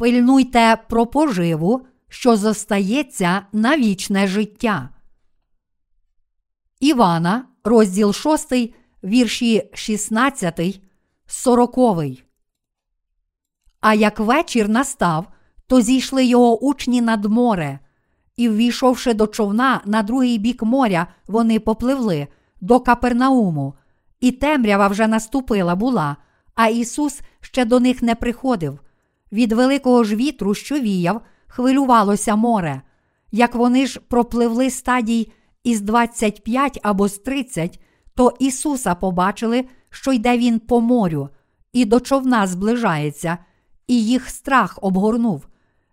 пильнуйте про поживу, що зостається на вічне життя. Івана, розділ 6, вірші 16, 40. А як вечір настав, то зійшли його учні над море, і, ввійшовши до човна на другий бік моря, вони попливли до Капернауму, і темрява вже наступила була, а Ісус ще до них не приходив. Від великого ж вітру, що віяв, хвилювалося море. Як вони ж пропливли стадій із 25 або з 30, то Ісуса побачили, що йде Він по морю, і до човна зближається, і їх страх обгорнув.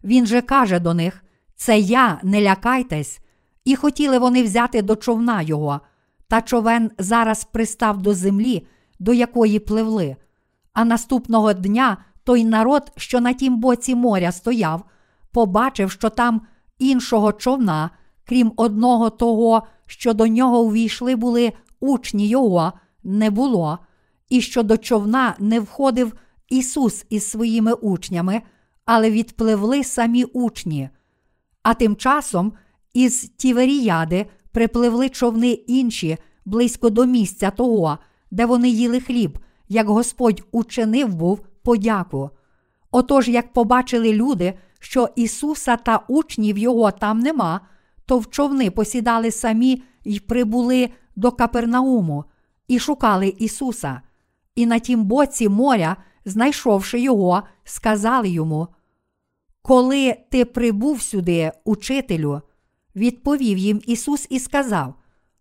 Він же каже до них: Це я, не лякайтесь, і хотіли вони взяти до човна його, та човен зараз пристав до землі, до якої пливли. А наступного дня той народ, що на тім боці моря стояв, побачив, що там іншого човна, крім одного того, що до нього увійшли були учні його, не було, і що до човна не входив Ісус із своїми учнями, але відпливли самі учні. А тим часом із Тіверіяди припливли човни інші близько до місця того, де вони їли хліб, як Господь учинив був подяку. Отож, як побачили люди, що Ісуса та учнів Його там нема, то в човни посідали самі й прибули до Капернауму і шукали Ісуса. І на тім боці моря, знайшовши його, сказали йому: Коли ти прибув сюди, учителю, відповів їм Ісус і сказав: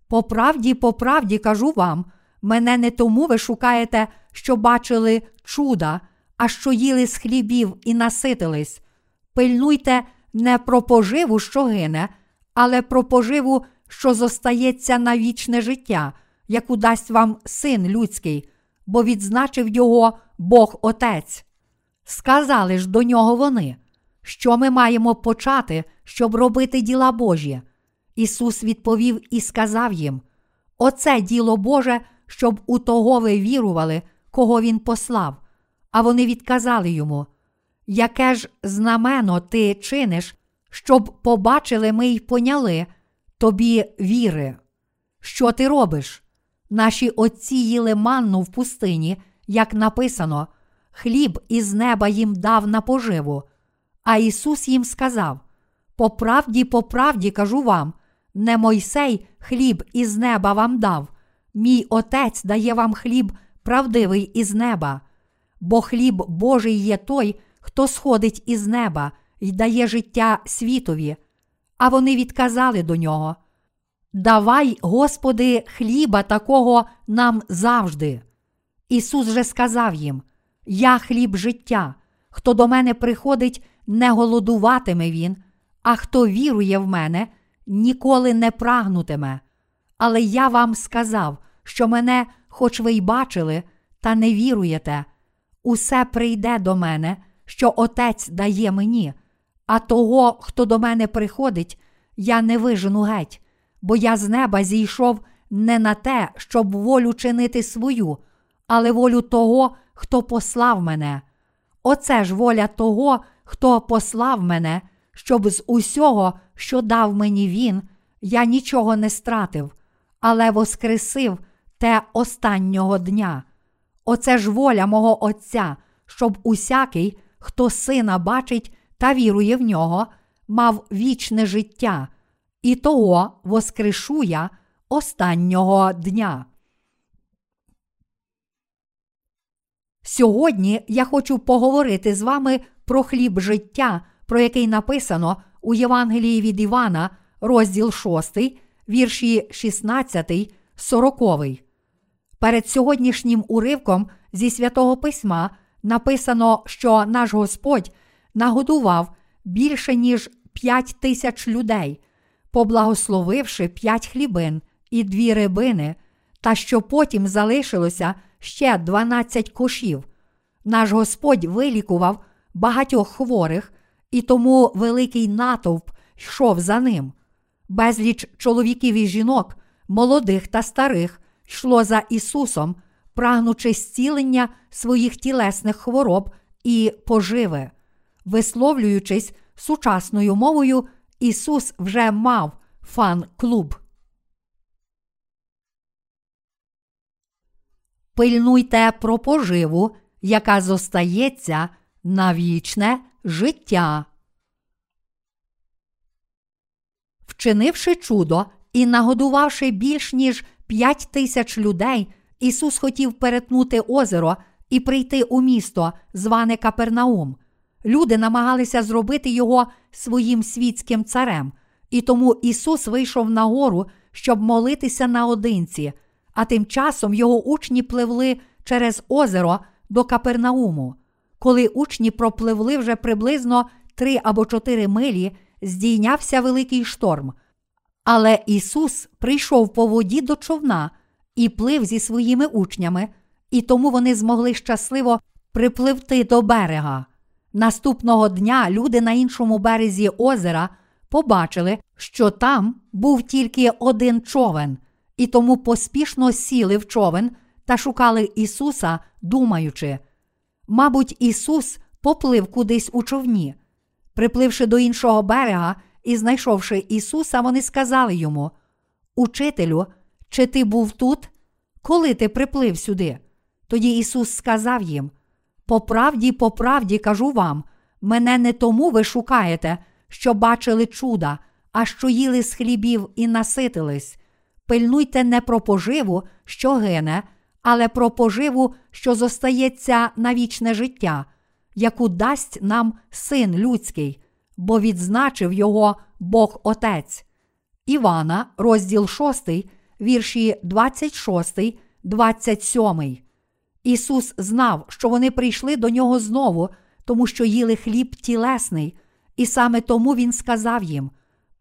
По правді, по правді кажу вам, мене не тому ви шукаєте, що бачили чуда, а що їли з хлібів і наситились. Пильнуйте не про поживу, що гине, але про поживу, що зостається на вічне життя, яку дасть вам син людський, бо відзначив його Бог Отець. Сказали ж до нього вони, що ми маємо почати, щоб робити діла Божі. Ісус відповів і сказав їм: Оце діло Боже, щоб у того ви вірували, кого Він послав. А вони відказали йому: Яке ж знамено ти чиниш, щоб побачили ми й поняли тобі віри? Що ти робиш? Наші отці їли манну в пустині, як написано, хліб із неба їм дав на поживу. А Ісус їм сказав: По правді, по правді кажу вам, не Мойсей хліб із неба вам дав, мій Отець дає вам хліб правдивий із неба, бо хліб Божий є той, хто сходить із неба й дає життя світові. А вони відказали до нього. Давай, Господи, хліба такого нам завжди. Ісус же сказав їм: Я хліб життя. Хто до мене приходить, не голодуватиме він, а хто вірує в мене, ніколи не прагнутиме. Але я вам сказав, що мене, хоч ви й бачили, та не віруєте, усе прийде до мене, що Отець дає мені, а того, хто до мене приходить, я не вижену геть, бо я з неба зійшов не на те, щоб волю чинити свою, але волю того, хто послав мене. Оце ж воля того, хто послав мене, щоб з усього, що дав мені він, я нічого не стратив, але воскресив те останнього дня. Оце ж воля мого Отця, щоб усякий, хто сина бачить та вірує в нього, мав вічне життя, і того воскрешу я останнього дня. Сьогодні я хочу поговорити з вами про хліб життя, про який написано у Євангелії від Івана, розділ 6, вірші 16, 40. Перед сьогоднішнім уривком зі святого письма написано, що наш Господь нагодував більше ніж 5 тисяч людей, поблагословивши п'ять хлібин і дві рибини, та що потім залишилося ще 12 кошів. Наш Господь вилікував багатьох хворих, і тому великий натовп йшов за ним. Безліч чоловіків і жінок, молодих та старих, йшло за Ісусом, прагнучи зцілення своїх тілесних хвороб і поживи. Висловлюючись сучасною мовою, Ісус вже мав фан-клуб. Пильнуйте про поживу, яка зостається на вічне життя. Вчинивши чудо і нагодувавши більш ніж п'ять тисяч людей, Ісус хотів перетнути озеро і прийти у місто, зване Капернаум. Люди намагалися зробити його своїм світським царем, і тому Ісус вийшов на гору, щоб молитися наодинці, а тим часом його учні пливли через озеро до Капернауму. Коли учні пропливли вже приблизно три або чотири милі, здійнявся великий шторм. Але Ісус прийшов по воді до човна і плив зі своїми учнями, і тому вони змогли щасливо припливти до берега. Наступного дня люди на іншому березі озера побачили, що там був тільки один човен, і тому поспішно сіли в човен та шукали Ісуса, думаючи. Мабуть, Ісус поплив кудись у човні. Припливши до іншого берега і знайшовши Ісуса, вони сказали йому: Учителю, чи ти був тут? Коли ти приплив сюди? Тоді Ісус сказав їм: По правді, по правді кажу вам, мене не тому ви шукаєте, що бачили чуда, а що їли з хлібів і наситились. Пильнуйте не про поживу, що гине, але про поживу, що зостається на вічне життя, яку дасть нам син людський, бо відзначив його Бог Отець. Івана, розділ 6, вірші 26, 27. Ісус знав, що вони прийшли до нього знову, тому що їли хліб тілесний, і саме тому Він сказав їм: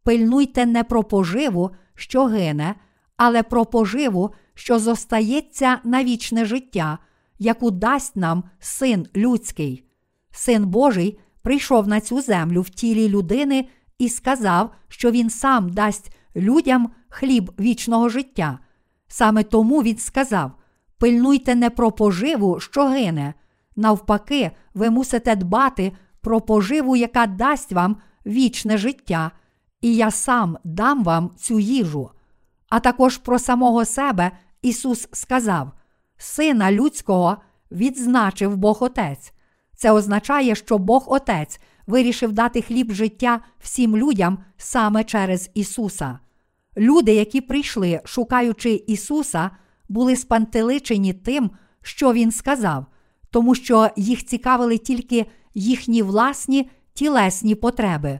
пильнуйте не про поживу, що гине, але про поживу, що зостається на вічне життя, яку дасть нам син людський. Син Божий прийшов на цю землю в тілі людини і сказав, що він сам дасть людям хліб вічного життя. Саме тому він сказав: пильнуйте не про поживу, що гине. Навпаки, ви мусите дбати про поживу, яка дасть вам вічне життя, і я сам дам вам цю їжу. А також про самого себе Ісус сказав: Сина людського відзначив Бог Отець. Це означає, що Бог Отець вирішив дати хліб життя всім людям саме через Ісуса. Люди, які прийшли, шукаючи Ісуса, були спантеличені тим, що Він сказав, тому що їх цікавили тільки їхні власні тілесні потреби.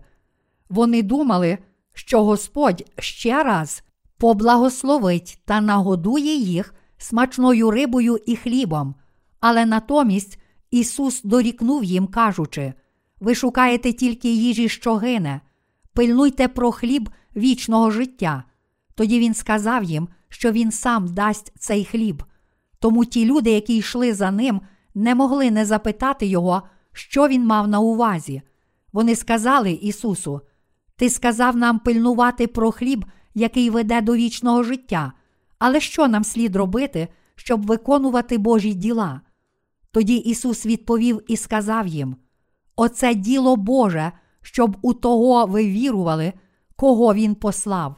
Вони думали, що Господь ще раз поблагословить та нагодує їх смачною рибою і хлібом, але натомість Ісус дорікнув їм, кажучи: ви шукаєте тільки їжі, що гине, пильнуйте про хліб вічного життя. Тоді Він сказав їм, що Він сам дасть цей хліб. Тому ті люди, які йшли за ним, не могли не запитати його, що він мав на увазі. Вони сказали Ісусу: Ти сказав нам пильнувати про хліб, який веде до вічного життя, але що нам слід робити, щоб виконувати Божі діла? Тоді Ісус відповів і сказав їм: Оце діло Боже, щоб у того ви вірували, кого Він послав.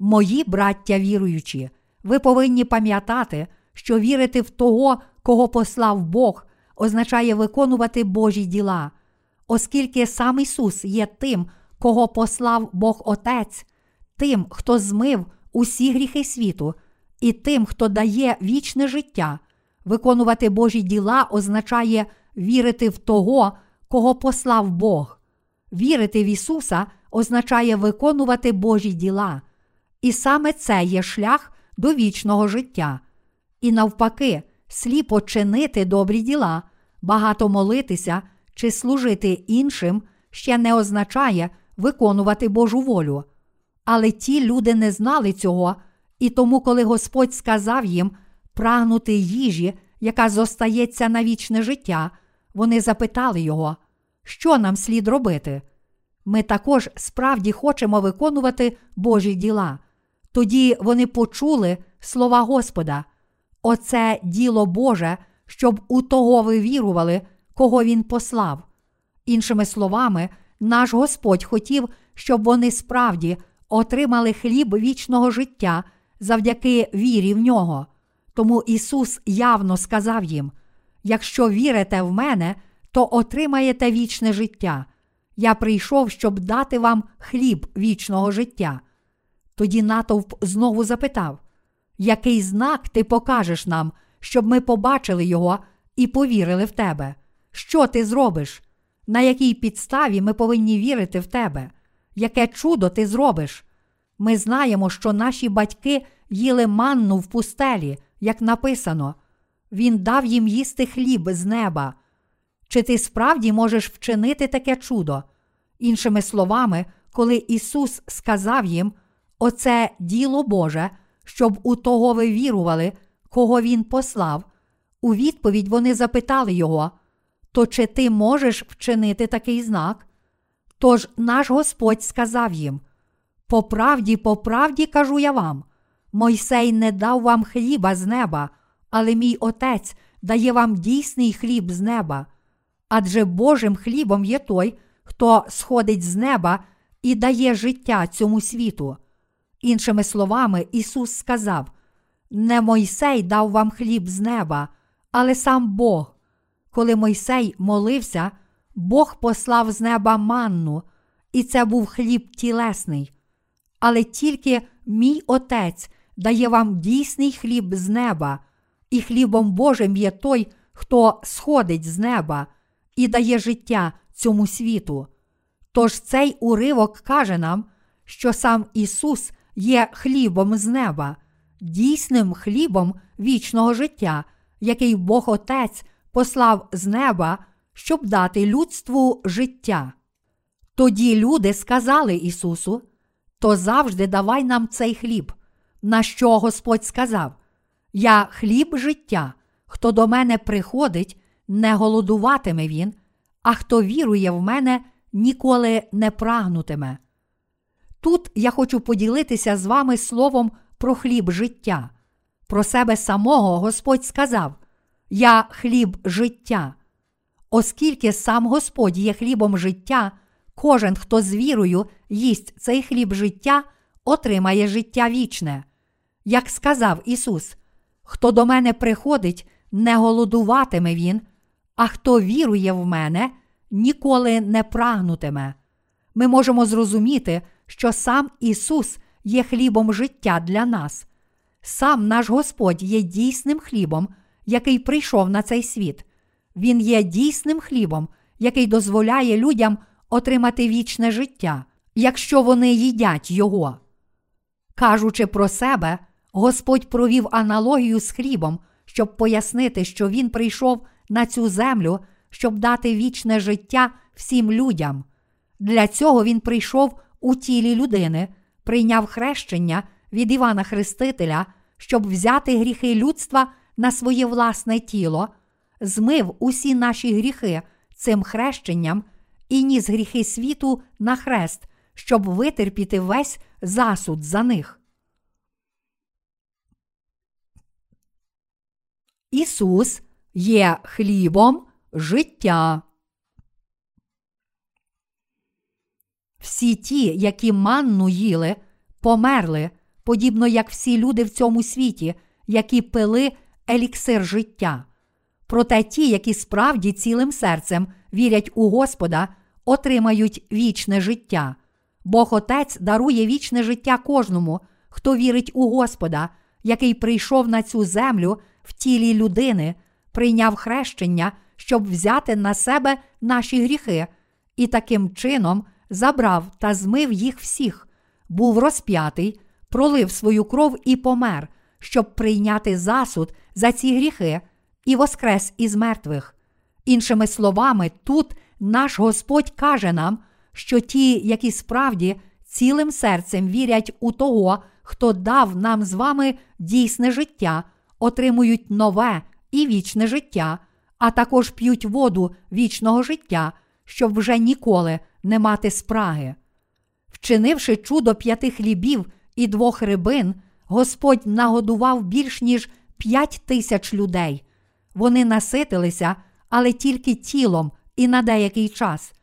Мої браття віруючі, ви повинні пам'ятати, що вірити в того, кого послав Бог, означає виконувати Божі діла, оскільки сам Ісус є тим, кого послав Бог Отець, тим, хто змив усі гріхи світу, і тим, хто дає вічне життя. Виконувати Божі діла означає вірити в того, кого послав Бог. Вірити в Ісуса означає виконувати Божі діла. І саме це є шлях до вічного життя. І навпаки, сліпо чинити добрі діла, багато молитися чи служити іншим ще не означає виконувати Божу волю. Але ті люди не знали цього, і тому, коли Господь сказав їм прагнути їжі, яка зостається на вічне життя, вони запитали його, що нам слід робити. Ми також справді хочемо виконувати Божі діла. Тоді вони почули слова Господа. Оце діло Боже, щоб у того ви вірували, кого Він послав. Іншими словами, наш Господь хотів, щоб вони справді отримали хліб вічного життя завдяки вірі в нього. Тому Ісус явно сказав їм: якщо вірите в мене, то отримаєте вічне життя. Я прийшов, щоб дати вам хліб вічного життя. Тоді натовп знову запитав: Який знак ти покажеш нам, щоб ми побачили його і повірили в тебе? Що ти зробиш? На якій підставі ми повинні вірити в тебе? Яке чудо ти зробиш? Ми знаємо, що наші батьки їли манну в пустелі, як написано, Він дав їм їсти хліб з неба. Чи ти справді можеш вчинити таке чудо? Іншими словами, коли Ісус сказав їм, Оце діло Боже, щоб у того ви вірували, кого Він послав, у відповідь вони запитали його, то чи ти можеш вчинити такий знак? Тож наш Господь сказав їм: По правді, по правді кажу я вам, Мойсей не дав вам хліба з неба, але мій Отець дає вам дійсний хліб з неба. Адже Божим хлібом є той, хто сходить з неба і дає життя цьому світу. Іншими словами, Ісус сказав: Не Мойсей дав вам хліб з неба, але сам Бог. Коли Мойсей молився, Бог послав з неба манну, і це був хліб тілесний. Але тільки мій Отець дає вам дійсний хліб з неба, і хлібом Божим є той, хто сходить з неба і дає життя цьому світу. Тож цей уривок каже нам, що сам Ісус є хлібом з неба, дійсним хлібом вічного життя, який Бог Отець послав з неба, щоб дати людству життя. Тоді люди сказали Ісусу, то завжди давай нам цей хліб. На що Господь сказав: Я хліб життя, хто до мене приходить, не голодуватиме він, а хто вірує в мене, ніколи не прагнутиме. Тут я хочу поділитися з вами словом про хліб життя. Про себе самого Господь сказав: Я хліб життя. Оскільки сам Господь є хлібом життя, кожен, хто з вірою їсть цей хліб життя, отримає життя вічне. Як сказав Ісус, хто до мене приходить, не голодуватиме Він, а хто вірує в мене, ніколи не прагнутиме. Ми можемо зрозуміти, що сам Ісус є хлібом життя для нас. Сам наш Господь є дійсним хлібом, який прийшов на цей світ. Він є дійсним хлібом, який дозволяє людям отримати вічне життя, якщо вони їдять його. Кажучи про себе, Господь провів аналогію з хлібом, щоб пояснити, що Він прийшов на цю землю, щоб дати вічне життя всім людям. Для цього Він прийшов у тілі людини, прийняв хрещення від Івана Хрестителя, щоб взяти гріхи людства на своє власне тіло, змив усі наші гріхи цим хрещенням і ніс гріхи світу на хрест, щоб витерпіти весь засуд за них. Ісус є хлібом життя. Всі ті, які манну їли, померли, подібно як всі люди в цьому світі, які пили еліксир життя. Проте ті, які справді цілим серцем вірять у Господа, отримають вічне життя. Бог Отець дарує вічне життя кожному, хто вірить у Господа, який прийшов на цю землю в тілі людини, прийняв хрещення, щоб взяти на себе наші гріхи, і таким чином забрав та змив їх всіх, був розп'ятий, пролив свою кров і помер, щоб прийняти засуд за ці гріхи і воскрес із мертвих. Іншими словами, тут наш Господь каже нам, що ті, які справді цілим серцем вірять у того, хто дав нам з вами дійсне життя, отримують нове і вічне життя, а також п'ють воду вічного життя, щоб вже ніколи не мати спраги. Вчинивши чудо п'яти хлібів і двох рибин, Господь нагодував більш ніж п'ять тисяч людей. Вони наситилися, але тільки тілом і на деякий час.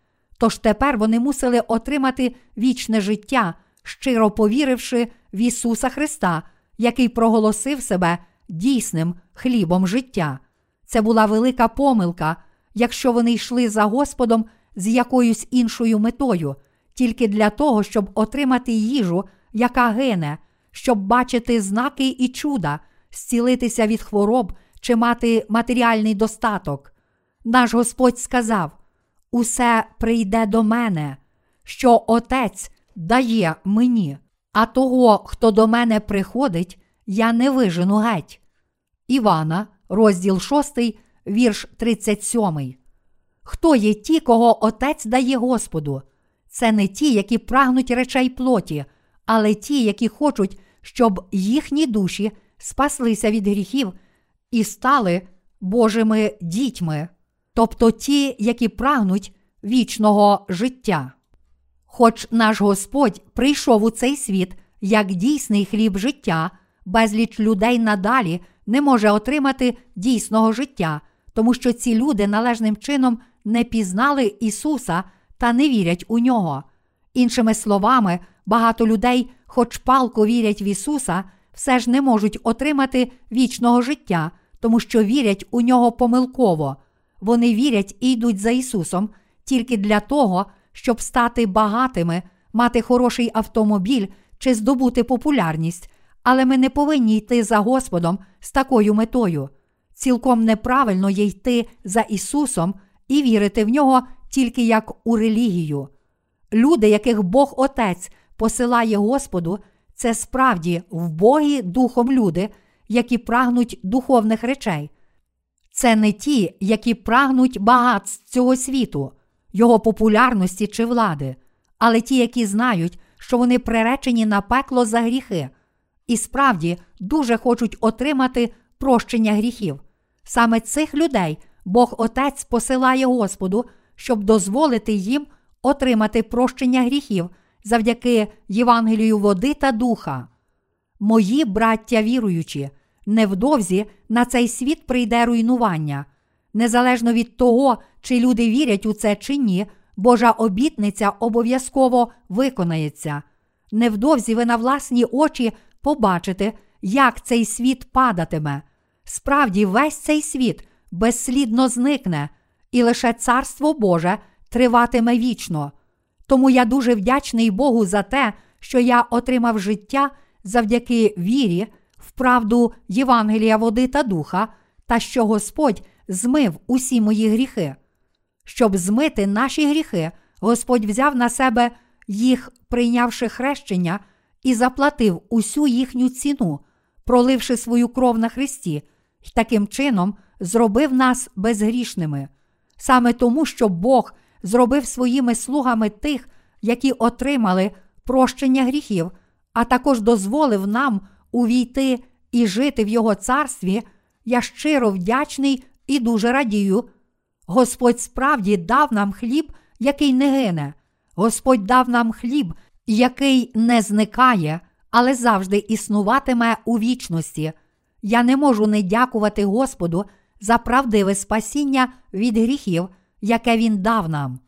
Тож тепер вони мусили отримати вічне життя, щиро повіривши в Ісуса Христа, який проголосив себе дійсним хлібом життя. Це була велика помилка, якщо вони йшли за Господом з якоюсь іншою метою, тільки для того, щоб отримати їжу, яка гине, щоб бачити знаки і чуда, зцілитися від хвороб чи мати матеріальний достаток. Наш Господь сказав: Усе прийде до мене, що Отець дає мені, а того, хто до мене приходить, я не вижену геть. Івана, розділ 6, вірш 37. Хто є ті, кого Отець дає Господу? Це не ті, які прагнуть речей плоті, але ті, які хочуть, щоб їхні душі спаслися від гріхів і стали Божими дітьми, тобто ті, які прагнуть вічного життя. Хоч наш Господь прийшов у цей світ як дійсний хліб життя, безліч людей надалі не може отримати дійсного життя, тому що ці люди належним чином не пізнали Ісуса та не вірять у нього. Іншими словами, багато людей, хоч палко вірять в Ісуса, все ж не можуть отримати вічного життя, тому що вірять у нього помилково. Вони вірять і йдуть за Ісусом тільки для того, щоб стати багатими, мати хороший автомобіль чи здобути популярність, але ми не повинні йти за Господом з такою метою. Цілком неправильно є йти за Ісусом і вірити в нього тільки як у релігію. Люди, яких Бог Отець посилає Господу, це справді вбогі духом люди, які прагнуть духовних речей. Це не ті, які прагнуть багатств цього світу, його популярності чи влади, але ті, які знають, що вони приречені на пекло за гріхи, і справді дуже хочуть отримати прощення гріхів. Саме цих людей Бог Отець посилає Господу, щоб дозволити їм отримати прощення гріхів завдяки Євангелію води та духа. Мої браття віруючі, невдовзі на цей світ прийде руйнування. Незалежно від того, чи люди вірять у це чи ні, Божа обітниця обов'язково виконається. Невдовзі ви на власні очі побачите, як цей світ падатиме. Справді, весь цей світ безслідно зникне, і лише Царство Боже триватиме вічно. Тому я дуже вдячний Богу за те, що я отримав життя завдяки вірі, правду Євангелія води та духа, та що Господь змив усі мої гріхи. Щоб змити наші гріхи, Господь взяв на себе їх, прийнявши хрещення, і заплатив усю їхню ціну, проливши свою кров на Христі, і таким чином зробив нас безгрішними. Саме тому, що Бог зробив своїми слугами тих, які отримали прощення гріхів, а також дозволив нам увійти і жити в Його царстві, я щиро вдячний і дуже радію. Господь справді дав нам хліб, який не гине. Господь дав нам хліб, який не зникає, але завжди існуватиме у вічності. Я не можу не дякувати Господу за правдиве спасіння від гріхів, яке Він дав нам.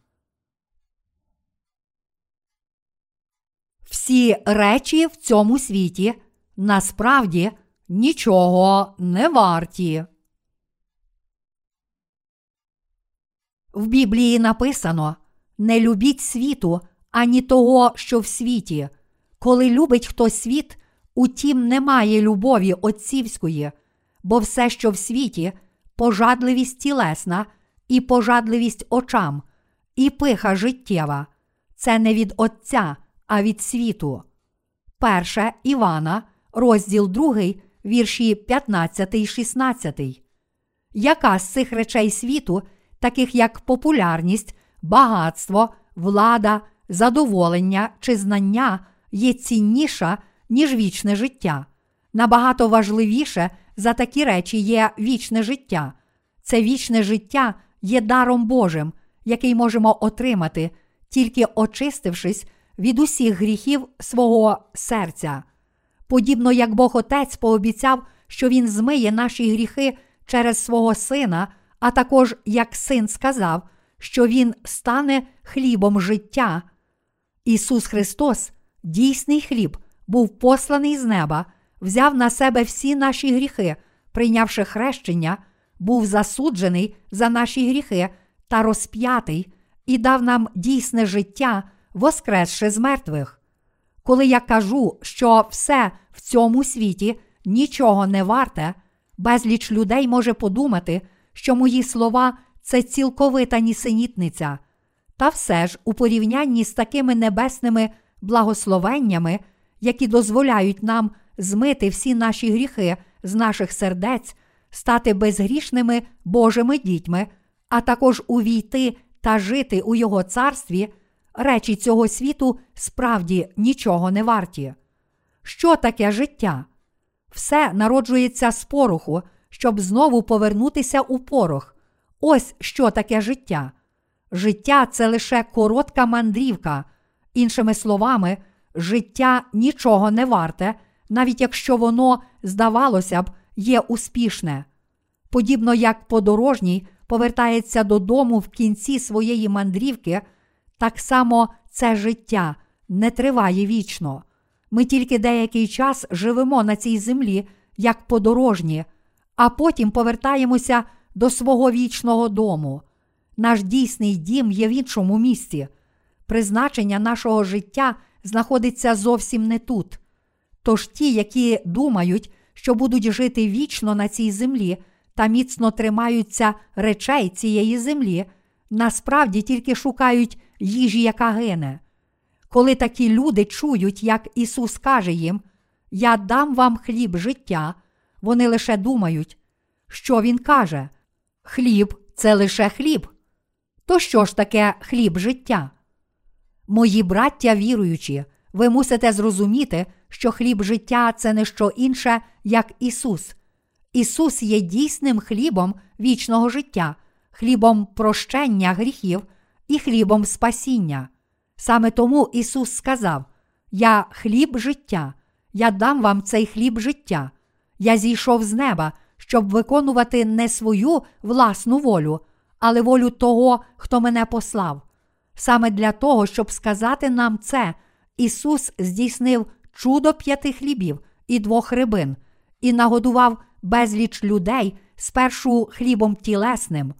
Всі речі в цьому світі насправді нічого не варті. В Біблії написано не любіть світу, ані того, що в світі. Коли любить хтось світ, утім немає любові отцівської, бо все, що в світі, пожадливість тілесна, і пожадливість очам, і пиха життєва, це не від Отця, а від світу. Перше Івана, розділ 2, вірші 15, 16. Яка з цих речей світу, таких як популярність, багатство, влада, задоволення чи знання, є цінніша, ніж вічне життя? Набагато важливіше за такі речі є вічне життя. Це вічне життя є даром Божим, який можемо отримати, тільки очистившись від усіх гріхів свого серця. Подібно як Бог Отець пообіцяв, що Він змиє наші гріхи через свого Сина, а також як син сказав, що Він стане хлібом життя. Ісус Христос, дійсний хліб, був посланий з неба, взяв на себе всі наші гріхи, прийнявши хрещення, був засуджений за наші гріхи та розп'ятий і дав нам дійсне життя, воскресши з мертвих. Коли я кажу, що все в цьому світі нічого не варте, безліч людей може подумати, що мої слова це цілковита нісенітниця. Та все ж у порівнянні з такими небесними благословеннями, які дозволяють нам змити всі наші гріхи з наших сердець, стати безгрішними Божими дітьми, а також увійти та жити у Його царстві, речі цього світу справді нічого не варті. Що таке життя? Все народжується з пороху, щоб знову повернутися у порох. Ось що таке життя. Життя це лише коротка мандрівка. Іншими словами, життя нічого не варте, навіть якщо воно, здавалося б, є успішне. Подібно як подорожній повертається додому в кінці своєї мандрівки, так само це життя не триває вічно. Ми тільки деякий час живемо на цій землі як подорожні, а потім повертаємося до свого вічного дому. Наш дійсний дім є в іншому місці. Призначення нашого життя знаходиться зовсім не тут. Тож ті, які думають, що будуть жити вічно на цій землі та міцно тримаються речей цієї землі, насправді тільки шукають їжі, яка гине. Коли такі люди чують, як Ісус каже їм, Я дам вам хліб життя, вони лише думають, що Він каже: Хліб це лише хліб. То що ж таке хліб життя? Мої браття віруючі, ви мусите зрозуміти, що хліб життя це не що інше, як Ісус. Ісус є дійсним хлібом вічного життя, хлібом прощення гріхів і хлібом спасіння. Саме тому Ісус сказав: Я хліб життя, я дам вам цей хліб життя. Я зійшов з неба, щоб виконувати не свою власну волю, але волю того, хто мене послав. Саме для того, щоб сказати нам це, Ісус здійснив чудо п'яти хлібів і двох рибин і нагодував безліч людей спершу хлібом тілесним.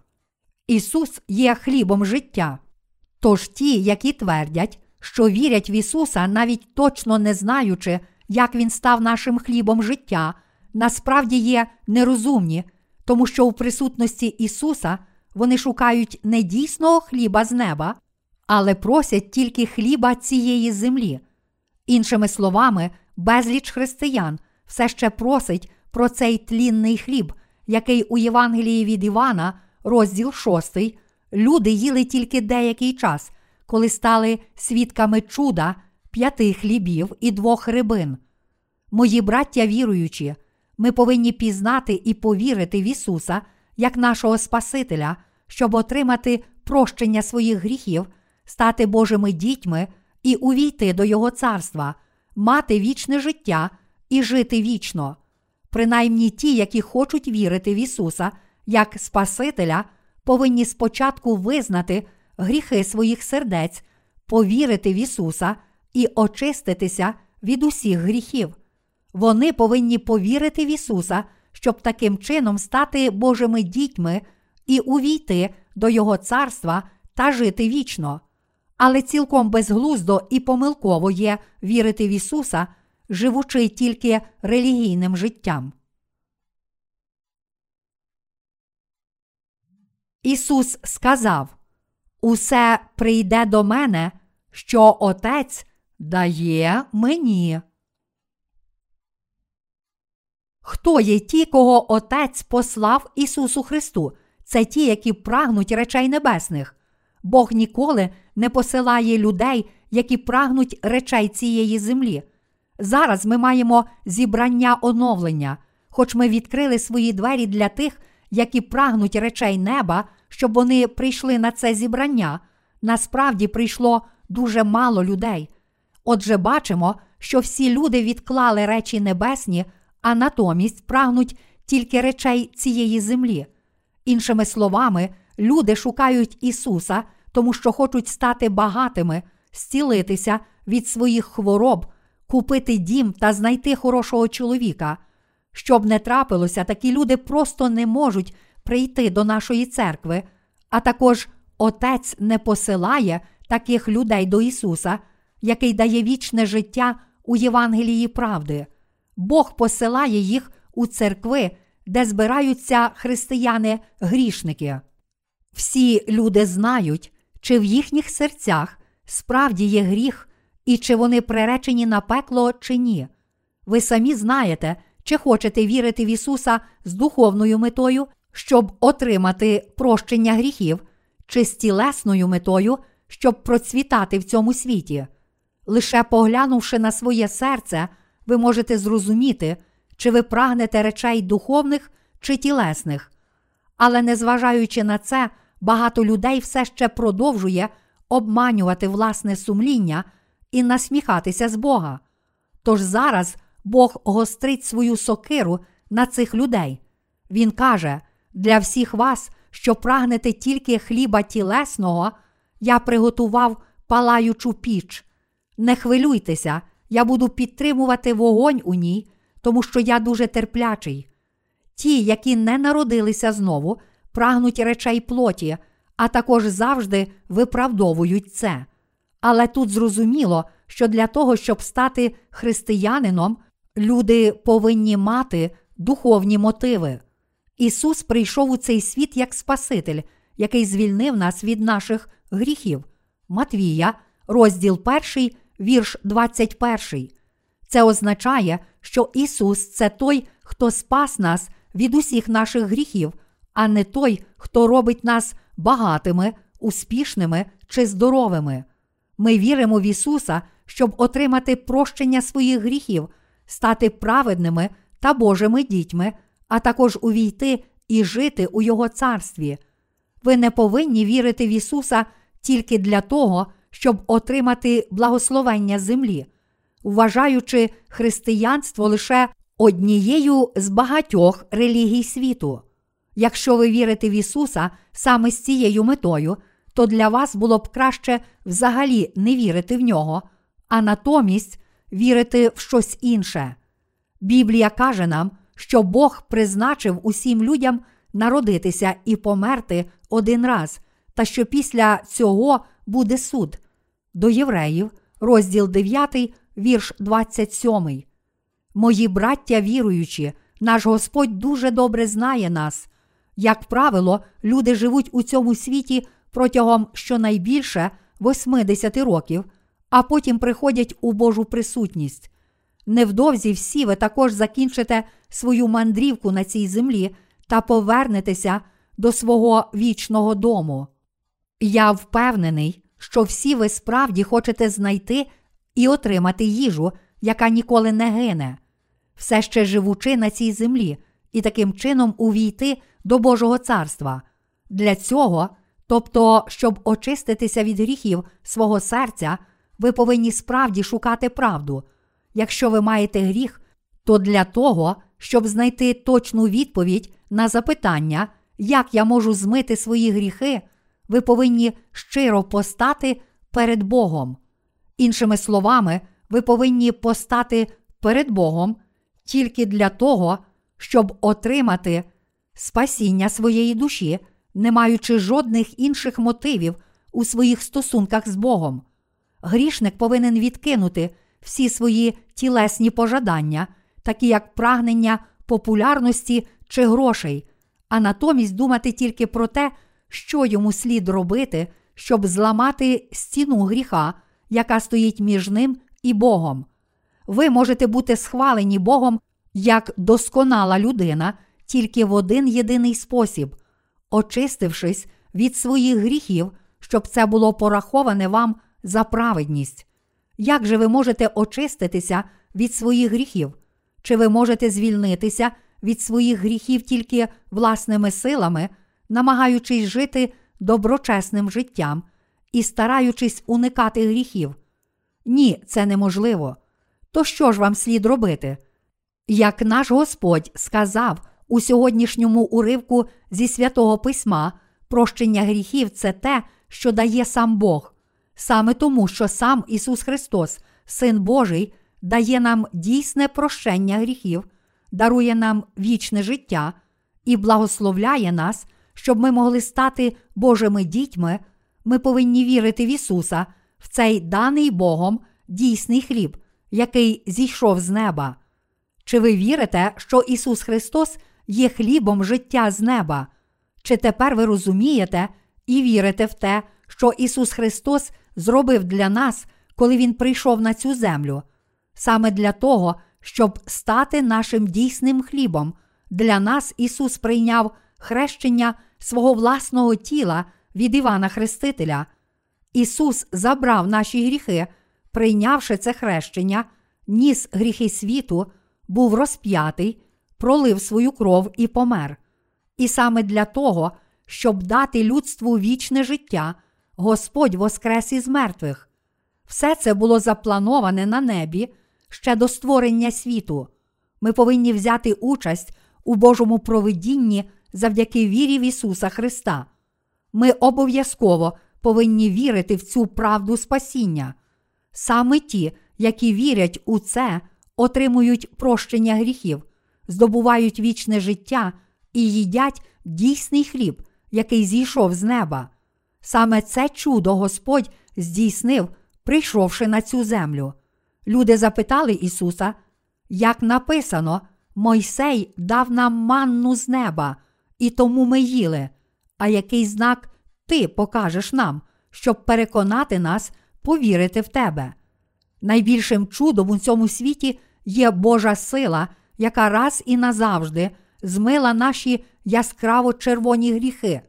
Ісус є хлібом життя. Тож ті, які твердять, що вірять в Ісуса, навіть точно не знаючи, як Він став нашим хлібом життя, насправді є нерозумні, тому що у присутності Ісуса вони шукають не дійсного хліба з неба, але просять тільки хліба цієї землі. Іншими словами, безліч християн все ще просить про цей тлінний хліб, який у Євангелії від Івана, розділ 6, люди їли тільки деякий час, коли стали свідками чуда п'яти хлібів і двох рибин. Мої браття віруючі, ми повинні пізнати і повірити в Ісуса як нашого Спасителя, щоб отримати прощення своїх гріхів, стати Божими дітьми і увійти до Його царства, мати вічне життя і жити вічно. Принаймні ті, які хочуть вірити в Ісуса як Спасителя, повинні спочатку визнати гріхи своїх сердець, повірити в Ісуса і очиститися від усіх гріхів. Вони повинні повірити в Ісуса, щоб таким чином стати Божими дітьми і увійти до Його царства та жити вічно. Але цілком безглуздо і помилково є вірити в Ісуса, живучи тільки релігійним життям. Ісус сказав: Усе прийде до мене, що Отець дає мені. Хто є ті, кого Отець послав Ісусу Христу? Це ті, які прагнуть речей небесних. Бог ніколи не посилає людей, які прагнуть речей цієї землі. Зараз ми маємо зібрання оновлення, хоч ми відкрили свої двері для тих, які прагнуть речей неба, щоб вони прийшли на це зібрання. Насправді прийшло дуже мало людей. Отже, бачимо, що всі люди відклали речі небесні, а натомість прагнуть тільки речей цієї землі. Іншими словами, Люди шукають Ісуса, тому що хочуть стати багатими, зцілитися від своїх хвороб, купити дім та знайти хорошого чоловіка. Щоб не трапилося, такі люди просто не можуть прийти до нашої церкви, а також Отець не посилає таких людей до Ісуса, який дає вічне життя у Євангелії правди. Бог посилає їх у церкви, де збираються християни-грішники. Всі люди знають, чи в їхніх серцях справді є гріх, і чи вони приречені на пекло, чи ні. Ви самі знаєте, чи хочете вірити в Ісуса з духовною метою, щоб отримати прощення гріхів, чи з тілесною метою, щоб процвітати в цьому світі. Лише поглянувши на своє серце, ви можете зрозуміти, чи ви прагнете речей духовних чи тілесних. Але незважаючи на це, багато людей все ще продовжує обманювати власне сумління і насміхатися з Бога. Тож зараз Бог гострить свою сокиру на цих людей. Він каже: для всіх вас, що прагнете тільки хліба тілесного, я приготував палаючу піч. Не хвилюйтеся, я буду підтримувати вогонь у ній, тому що я дуже терплячий. Ті, які не народилися знову, прагнуть речей плоті, а також завжди виправдовують це. Але тут зрозуміло, що для того, щоб стати християнином, люди повинні мати духовні мотиви. Ісус прийшов у цей світ як Спаситель, який звільнив нас від наших гріхів. Матвія, розділ 1, вірш 21. Це означає, що Ісус це той, хто спас нас від усіх наших гріхів, а не той, хто робить нас багатими, успішними чи здоровими. Ми віримо в Ісуса, щоб отримати прощення своїх гріхів, стати праведними та Божими дітьми, а також увійти і жити у Його царстві. Ви не повинні вірити в Ісуса тільки для того, щоб отримати благословення землі, вважаючи християнство лише однією з багатьох релігій світу. Якщо ви вірите в Ісуса саме з цією метою, то для вас було б краще взагалі не вірити в нього, а натомість вірити в щось інше. Біблія каже нам, що Бог призначив усім людям народитися і померти один раз, та що після цього буде суд. До євреїв, розділ 9, вірш 27. Мої браття віруючі, наш Господь дуже добре знає нас. Як правило, люди живуть у цьому світі протягом щонайбільше 80 років, а потім приходять у Божу присутність. Невдовзі всі ви також закінчите свою мандрівку на цій землі та повернетеся до свого вічного дому. Я впевнений, що всі ви справді хочете знайти і отримати їжу, яка ніколи не гине, все ще живучи на цій землі, і таким чином увійти до Божого царства. Для цього, тобто, щоб очиститися від гріхів свого серця, ви повинні справді шукати правду. Якщо ви маєте гріх, то для того, щоб знайти точну відповідь на запитання, як я можу змити свої гріхи, ви повинні щиро постати перед Богом. Іншими словами, ви повинні постати перед Богом тільки для того, щоб отримати спасіння своєї душі, не маючи жодних інших мотивів у своїх стосунках з Богом. Грішник повинен відкинути всі свої тілесні пожадання, такі як прагнення популярності чи грошей, а натомість думати тільки про те, що йому слід робити, щоб зламати стіну гріха, яка стоїть між ним і Богом. Ви можете бути схвалені Богом як досконала людина тільки в один єдиний спосіб, очистившись від своїх гріхів, щоб це було пораховане вам за праведність. Як же ви можете очиститися від своїх гріхів? Чи ви можете звільнитися від своїх гріхів тільки власними силами, намагаючись жити доброчесним життям і стараючись уникати гріхів? Ні, це неможливо. То що ж вам слід робити? Як наш Господь сказав у сьогоднішньому уривку зі святого письма прощення гріхів це те, що дає сам Бог. Саме тому, що сам Ісус Христос, Син Божий, дає нам дійсне прощення гріхів, дарує нам вічне життя і благословляє нас, щоб ми могли стати Божими дітьми, ми повинні вірити в Ісуса, в цей даний Богом дійсний хліб, який зійшов з неба. Чи ви вірите, що Ісус Христос є хлібом життя з неба? Чи тепер ви розумієте і вірите в те, що Ісус Христос зробив для нас, коли Він прийшов на цю землю? Саме для того, щоб стати нашим дійсним хлібом, для нас Ісус прийняв хрещення свого власного тіла від Івана Хрестителя. Ісус забрав наші гріхи, прийнявши це хрещення, ніс гріхи світу, був розп'ятий, пролив свою кров і помер. І саме для того, щоб дати людству вічне життя, Господь воскрес із мертвих. Все це було заплановане на небі ще до створення світу. Ми повинні взяти участь у Божому провидінні завдяки вірі в Ісуса Христа. Ми обов'язково повинні вірити в цю правду спасіння. Саме ті, які вірять у це, отримують прощення гріхів, здобувають вічне життя і їдять дійсний хліб, який зійшов з неба. Саме це чудо Господь здійснив, прийшовши на цю землю. Люди запитали Ісуса, як написано, Мойсей дав нам манну з неба, і тому ми їли. А який знак ти покажеш нам, щоб переконати нас повірити в тебе? Найбільшим чудом у цьому світі є Божа сила, яка раз і назавжди змила наші яскраво червоні гріхи.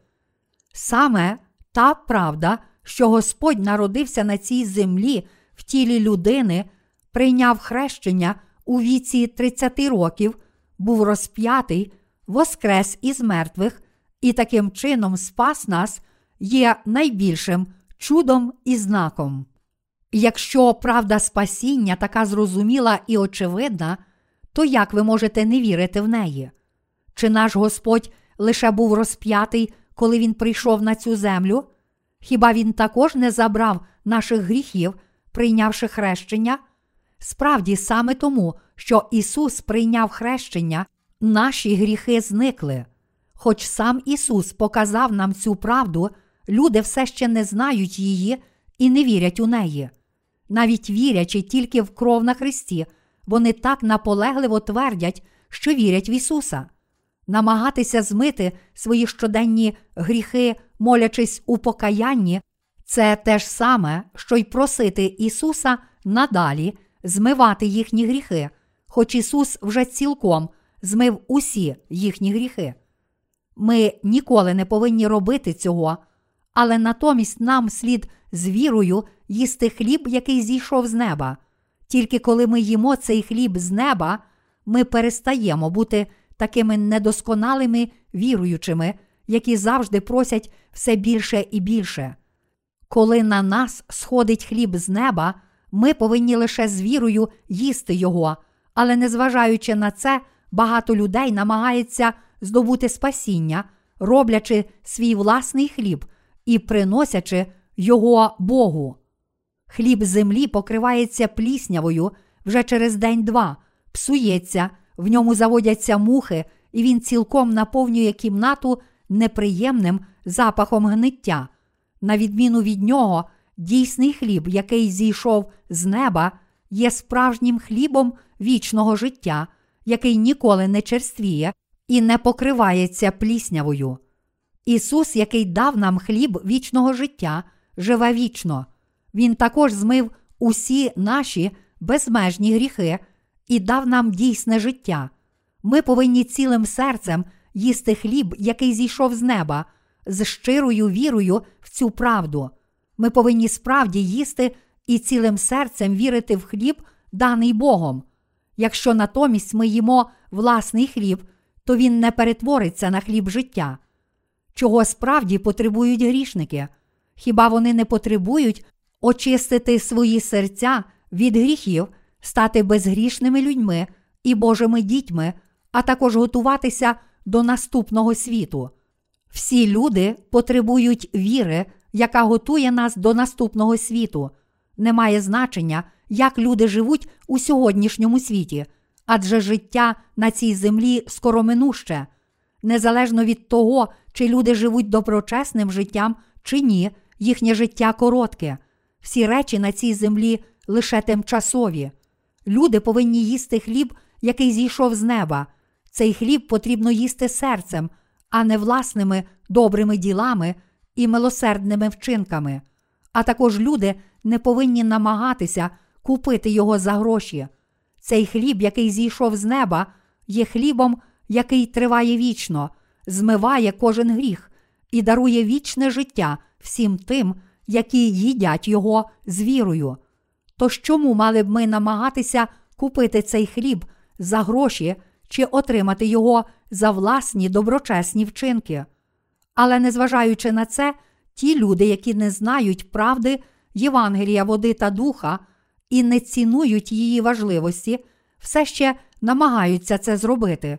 Саме та правда, що Господь народився на цій землі в тілі людини, прийняв хрещення у віці 30 років, був розп'ятий, воскрес із мертвих і таким чином спас нас, є найбільшим чудом і знаком. Якщо правда спасіння така зрозуміла і очевидна, то як ви можете не вірити в неї? Чи наш Господь лише був розп'ятий, коли Він прийшов на цю землю? Хіба Він також не забрав наших гріхів, прийнявши хрещення? Справді, саме тому, що Ісус прийняв хрещення, наші гріхи зникли. Хоч сам Ісус показав нам цю правду, люди все ще не знають її і не вірять у неї. Навіть вірячи тільки в кров на Христі, вони так наполегливо твердять, що вірять в Ісуса. Намагатися змити свої щоденні гріхи, молячись у покаянні, це те ж саме, що й просити Ісуса надалі змивати їхні гріхи, хоч Ісус вже цілком змив усі їхні гріхи. Ми ніколи не повинні робити цього, але натомість нам слід з вірою їсти хліб, який зійшов з неба. Тільки коли ми їмо цей хліб з неба, ми перестаємо бути такими недосконалими віруючими, які завжди просять все більше і більше. Коли на нас сходить хліб з неба, ми повинні лише з вірою їсти його, але незважаючи на це, багато людей намагається здобути спасіння, роблячи свій власний хліб і приносячи його Богу. Хліб землі покривається пліснявою вже через день-два, псується, в ньому заводяться мухи, і він цілком наповнює кімнату неприємним запахом гниття. На відміну від нього, дійсний хліб, який зійшов з неба, є справжнім хлібом вічного життя, який ніколи не черствіє і не покривається пліснявою. Ісус, який дав нам хліб вічного життя, живе вічно. Він також змив усі наші безмежні гріхи і дав нам дійсне життя. Ми повинні цілим серцем їсти хліб, який зійшов з неба, з щирою вірою в цю правду. Ми повинні справді їсти і цілим серцем вірити в хліб, даний Богом. Якщо натомість ми їмо власний хліб, то він не перетвориться на хліб життя. Чого справді потребують грішники? Хіба вони не потребують очистити свої серця від гріхів, стати безгрішними людьми і Божими дітьми, а також готуватися до наступного світу? Всі люди потребують віри, яка готує нас до наступного світу. Немає значення, як люди живуть у сьогоднішньому світі, адже життя на цій землі скороминуще. Незалежно від того, чи люди живуть доброчесним життям чи ні, їхнє життя коротке. Всі речі на цій землі лише тимчасові. Люди повинні їсти хліб, який зійшов з неба. Цей хліб потрібно їсти серцем, а не власними добрими ділами і милосердними вчинками. А також люди не повинні намагатися купити його за гроші. Цей хліб, який зійшов з неба, є хлібом, який триває вічно, змиває кожен гріх і дарує вічне життя всім тим, які їдять його з вірою. Тож чому мали б ми намагатися купити цей хліб за гроші чи отримати його за власні доброчесні вчинки? Але незважаючи на це, ті люди, які не знають правди Євангелія, води та духа і не цінують її важливості, все ще намагаються це зробити.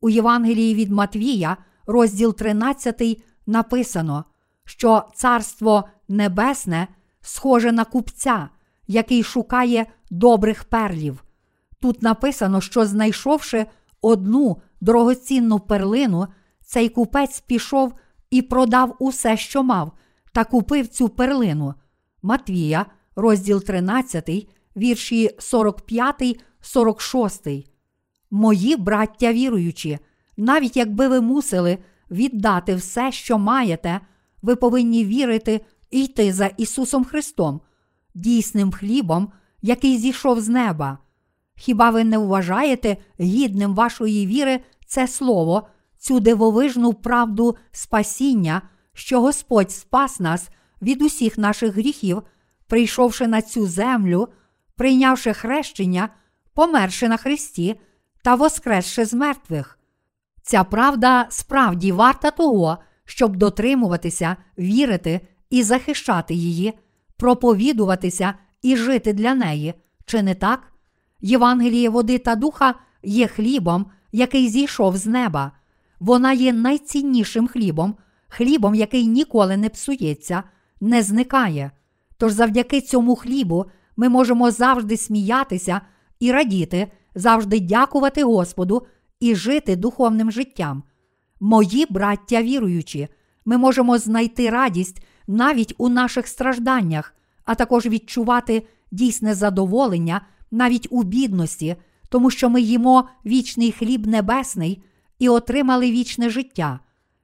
У Євангелії від Матвія, розділ 13, написано, що Царство Небесне схоже на купця, який шукає добрих перлів. Тут написано, що знайшовши одну дорогоцінну перлину, цей купець пішов і продав усе, що мав, та купив цю перлину. Матвія, розділ 13, вірші 45, 46. Мої браття віруючі, навіть якби ви мусили віддати все, що маєте, ви повинні вірити і йти за Ісусом Христом, дійсним хлібом, який зійшов з неба. Хіба ви не вважаєте гідним вашої віри це слово, цю дивовижну правду спасіння, що Господь спас нас від усіх наших гріхів, прийшовши на цю землю, прийнявши хрещення, померши на Христі та воскресши з мертвих? Ця правда справді варта того, щоб дотримуватися, вірити і захищати її, проповідуватися і жити для неї, чи не так? Євангеліє води та духа є хлібом, який зійшов з неба. Вона є найціннішим хлібом, хлібом, який ніколи не псується, не зникає. Тож завдяки цьому хлібу ми можемо завжди сміятися і радіти, завжди дякувати Господу і жити духовним життям. Мої браття віруючі, ми можемо знайти радість навіть у наших стражданнях, а також відчувати дійсне задоволення навіть у бідності, тому що ми їмо вічний хліб небесний і отримали вічне життя.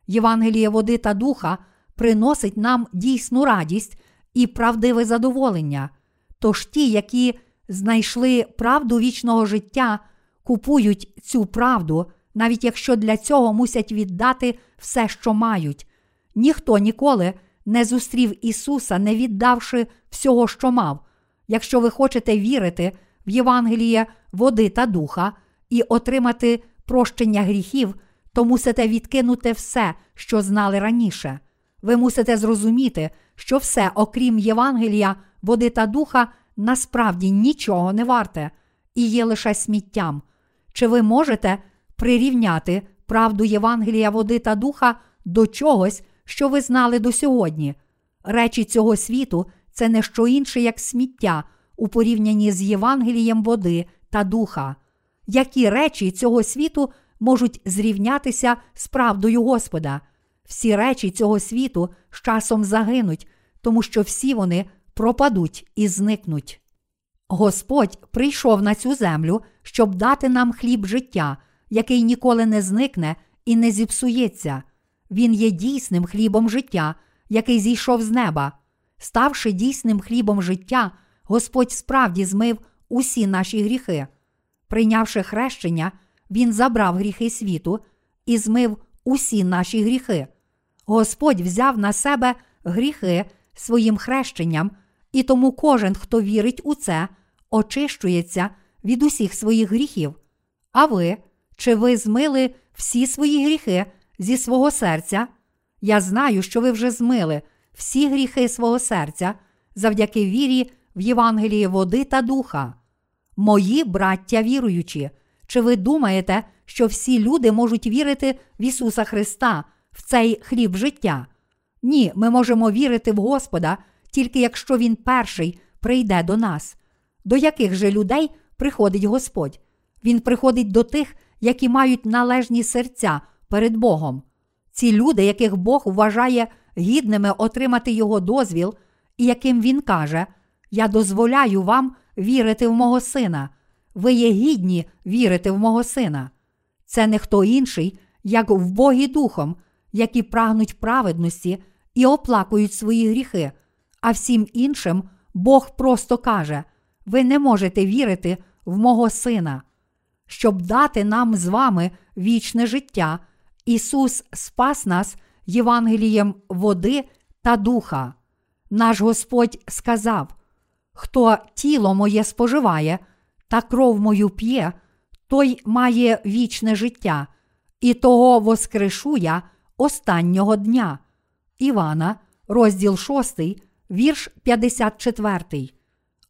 Євангеліє води та духа приносить нам дійсну радість і правдиве задоволення. Тож ті, які знайшли правду вічного життя, купують цю правду, навіть якщо для цього мусять віддати все, що мають. Ніхто ніколи не зустрів Ісуса, не віддавши всього, що мав. Якщо ви хочете вірити в Євангеліє води та духа і отримати прощення гріхів, то мусите відкинути все, що знали раніше. Ви мусите зрозуміти, що все, окрім Євангелія, води та духа, насправді нічого не варте і є лише сміттям. Чи ви можете прирівняти правду Євангелія, води та духа до чогось, що ви знали до сьогодні? Речі цього світу це не що інше, як сміття у порівнянні з Євангелієм води та духа. Які речі цього світу можуть зрівнятися з правдою Господа? Всі речі цього світу з часом загинуть, тому що всі вони пропадуть і зникнуть. Господь прийшов на цю землю, щоб дати нам хліб життя, який ніколи не зникне і не зіпсується. Він є дійсним хлібом життя, який зійшов з неба. Ставши дійсним хлібом життя, Господь справді змив усі наші гріхи. Прийнявши хрещення, Він забрав гріхи світу і змив усі наші гріхи. Господь взяв на себе гріхи своїм хрещенням, і тому кожен, хто вірить у це, очищується від усіх своїх гріхів. А ви, чи ви змили всі свої гріхи зі свого серця? Я знаю, що ви вже змили всі гріхи свого серця завдяки вірі в Євангелії води та духа. Мої браття віруючі, чи ви думаєте, що всі люди можуть вірити в Ісуса Христа, в цей хліб життя? Ні, ми можемо вірити в Господа, тільки якщо Він перший прийде до нас. До яких же людей приходить Господь? Він приходить до тих, які мають належні серця перед Богом. Ці люди, яких Бог вважає гідними отримати Його дозвіл, і яким Він каже: Я дозволяю вам вірити в мого сина. Ви є гідні вірити в мого сина. Це не хто інший, як в Богі Духом, які прагнуть праведності і оплакують свої гріхи, а всім іншим Бог просто каже: ви не можете вірити в мого сина. Щоб дати нам з вами вічне життя, Ісус спас нас Євангелієм води та духа. Наш Господь сказав: Хто тіло моє споживає та кров мою п'є, той має вічне життя, і того воскрешу я останнього дня. Івана, розділ 6, вірш 54.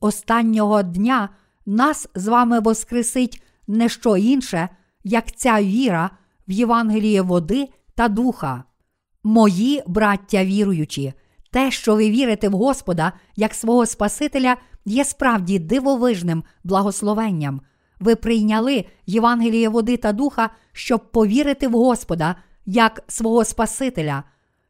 Останнього дня нас з вами воскресить не що інше, як ця віра в Євангеліє води та духа. Мої браття віруючі, те, що ви вірите в Господа як свого Спасителя, є справді дивовижним благословенням. Ви прийняли Євангеліє води та духа, щоб повірити в Господа як свого Спасителя.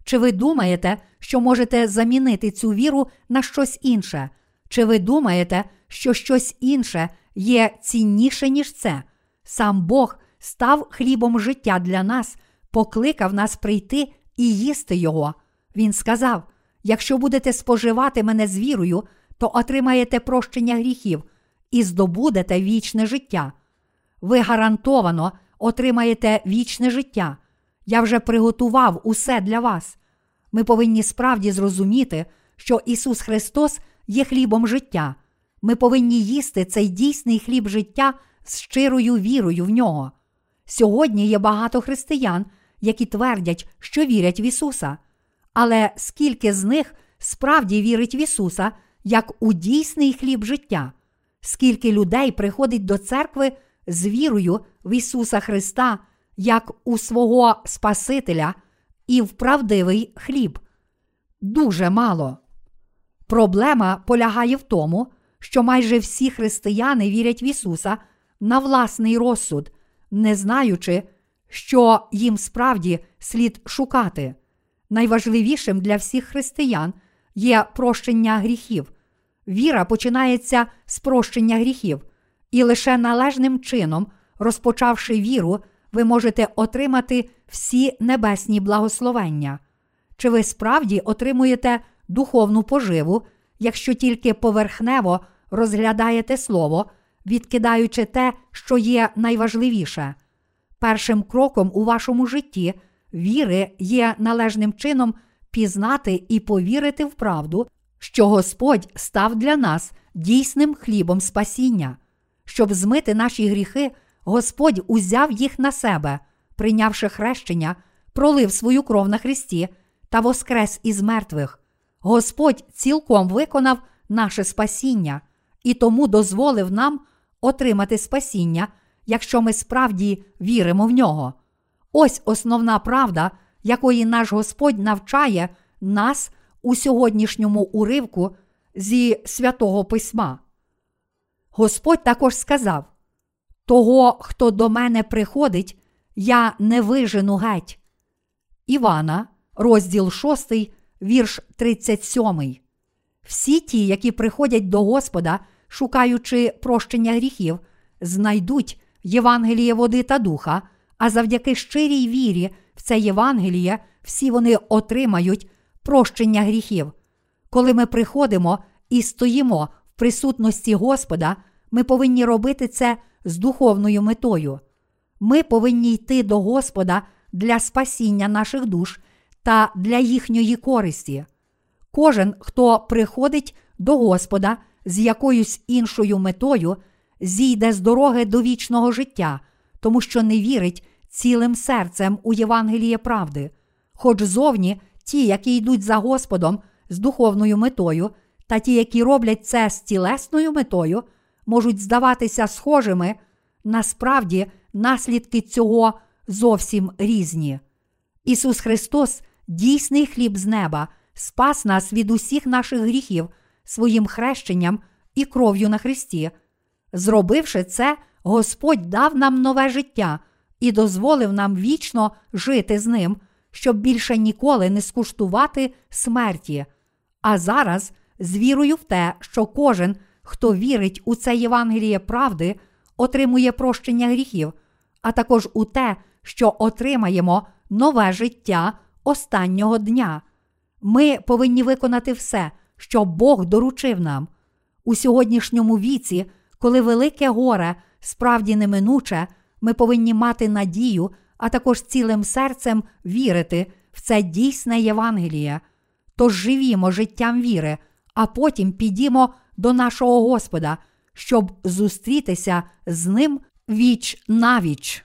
Чи ви думаєте, що можете замінити цю віру на щось інше? Чи ви думаєте, що щось інше є цінніше, ніж це? Сам Бог став хлібом життя для нас, покликав нас прийти і їсти Його. Він сказав: якщо будете споживати мене з вірою, то отримаєте прощення гріхів і здобудете вічне життя. Ви гарантовано отримаєте вічне життя. Я вже приготував усе для вас. Ми повинні справді зрозуміти, що Ісус Христос є хлібом життя. Ми повинні їсти цей дійсний хліб життя з щирою вірою в нього. Сьогодні є багато християн, які твердять, що вірять в Ісуса. Але скільки з них справді вірить в Ісуса як у дійсний хліб життя? Скільки людей приходить до церкви з вірою в Ісуса Христа як у свого Спасителя і в правдивий хліб? Дуже мало. Проблема полягає в тому, що майже всі християни вірять в Ісуса на власний розсуд, не знаючи, що їм справді слід шукати. Найважливішим для всіх християн є прощення гріхів. Віра починається з прощення гріхів, і лише належним чином, розпочавши віру, ви можете отримати всі небесні благословення. Чи ви справді отримуєте духовну поживу, якщо тільки поверхнево розглядаєте слово, відкидаючи те, що є найважливіше? Першим кроком у вашому житті віри є належним чином пізнати і повірити в правду, що Господь став для нас дійсним хлібом спасіння. Щоб змити наші гріхи, Господь узяв їх на себе, прийнявши хрещення, пролив свою кров на Христі та воскрес із мертвих. Господь цілком виконав наше спасіння і тому дозволив нам отримати спасіння, якщо ми справді віримо в нього. Ось основна правда, якої наш Господь навчає нас у сьогоднішньому уривку зі святого Письма. Господь також сказав: Того, хто до мене приходить, я не вижену геть. Івана, розділ 6, вірш 37. Всі ті, які приходять до Господа, шукаючи прощення гріхів, знайдуть Євангеліє води та духа, а завдяки щирій вірі в це Євангеліє всі вони отримають прощення гріхів. Коли ми приходимо і стоїмо в присутності Господа, ми повинні робити це з духовною метою. Ми повинні йти до Господа для спасіння наших душ та для їхньої користі. Кожен, хто приходить до Господа з якоюсь іншою метою, зійде з дороги до вічного життя, тому що не вірить цілим серцем у Євангеліє правди, хоч зовні ті, які йдуть за Господом з духовною метою, та ті, які роблять це з тілесною метою, можуть здаватися схожими, насправді наслідки цього зовсім різні. Ісус Христос, дійсний хліб з неба, спас нас від усіх наших гріхів своїм хрещенням і кров'ю на Христі. Зробивши це, Господь дав нам нове життя і дозволив нам вічно жити з ним, щоб більше ніколи не скуштувати смерті. А зараз, з вірою в те, що кожен, хто вірить у це Євангеліє правди, отримує прощення гріхів, а також у те, що отримаємо нове життя останнього дня. Ми повинні виконати все, що Бог доручив нам. У сьогоднішньому віці, коли велике горе справді неминуче, ми повинні мати надію, а також цілим серцем вірити в це дійсне Євангеліє. Тож живімо життям віри, а потім підімо до нашого Господа, щоб зустрітися з ним віч навіч.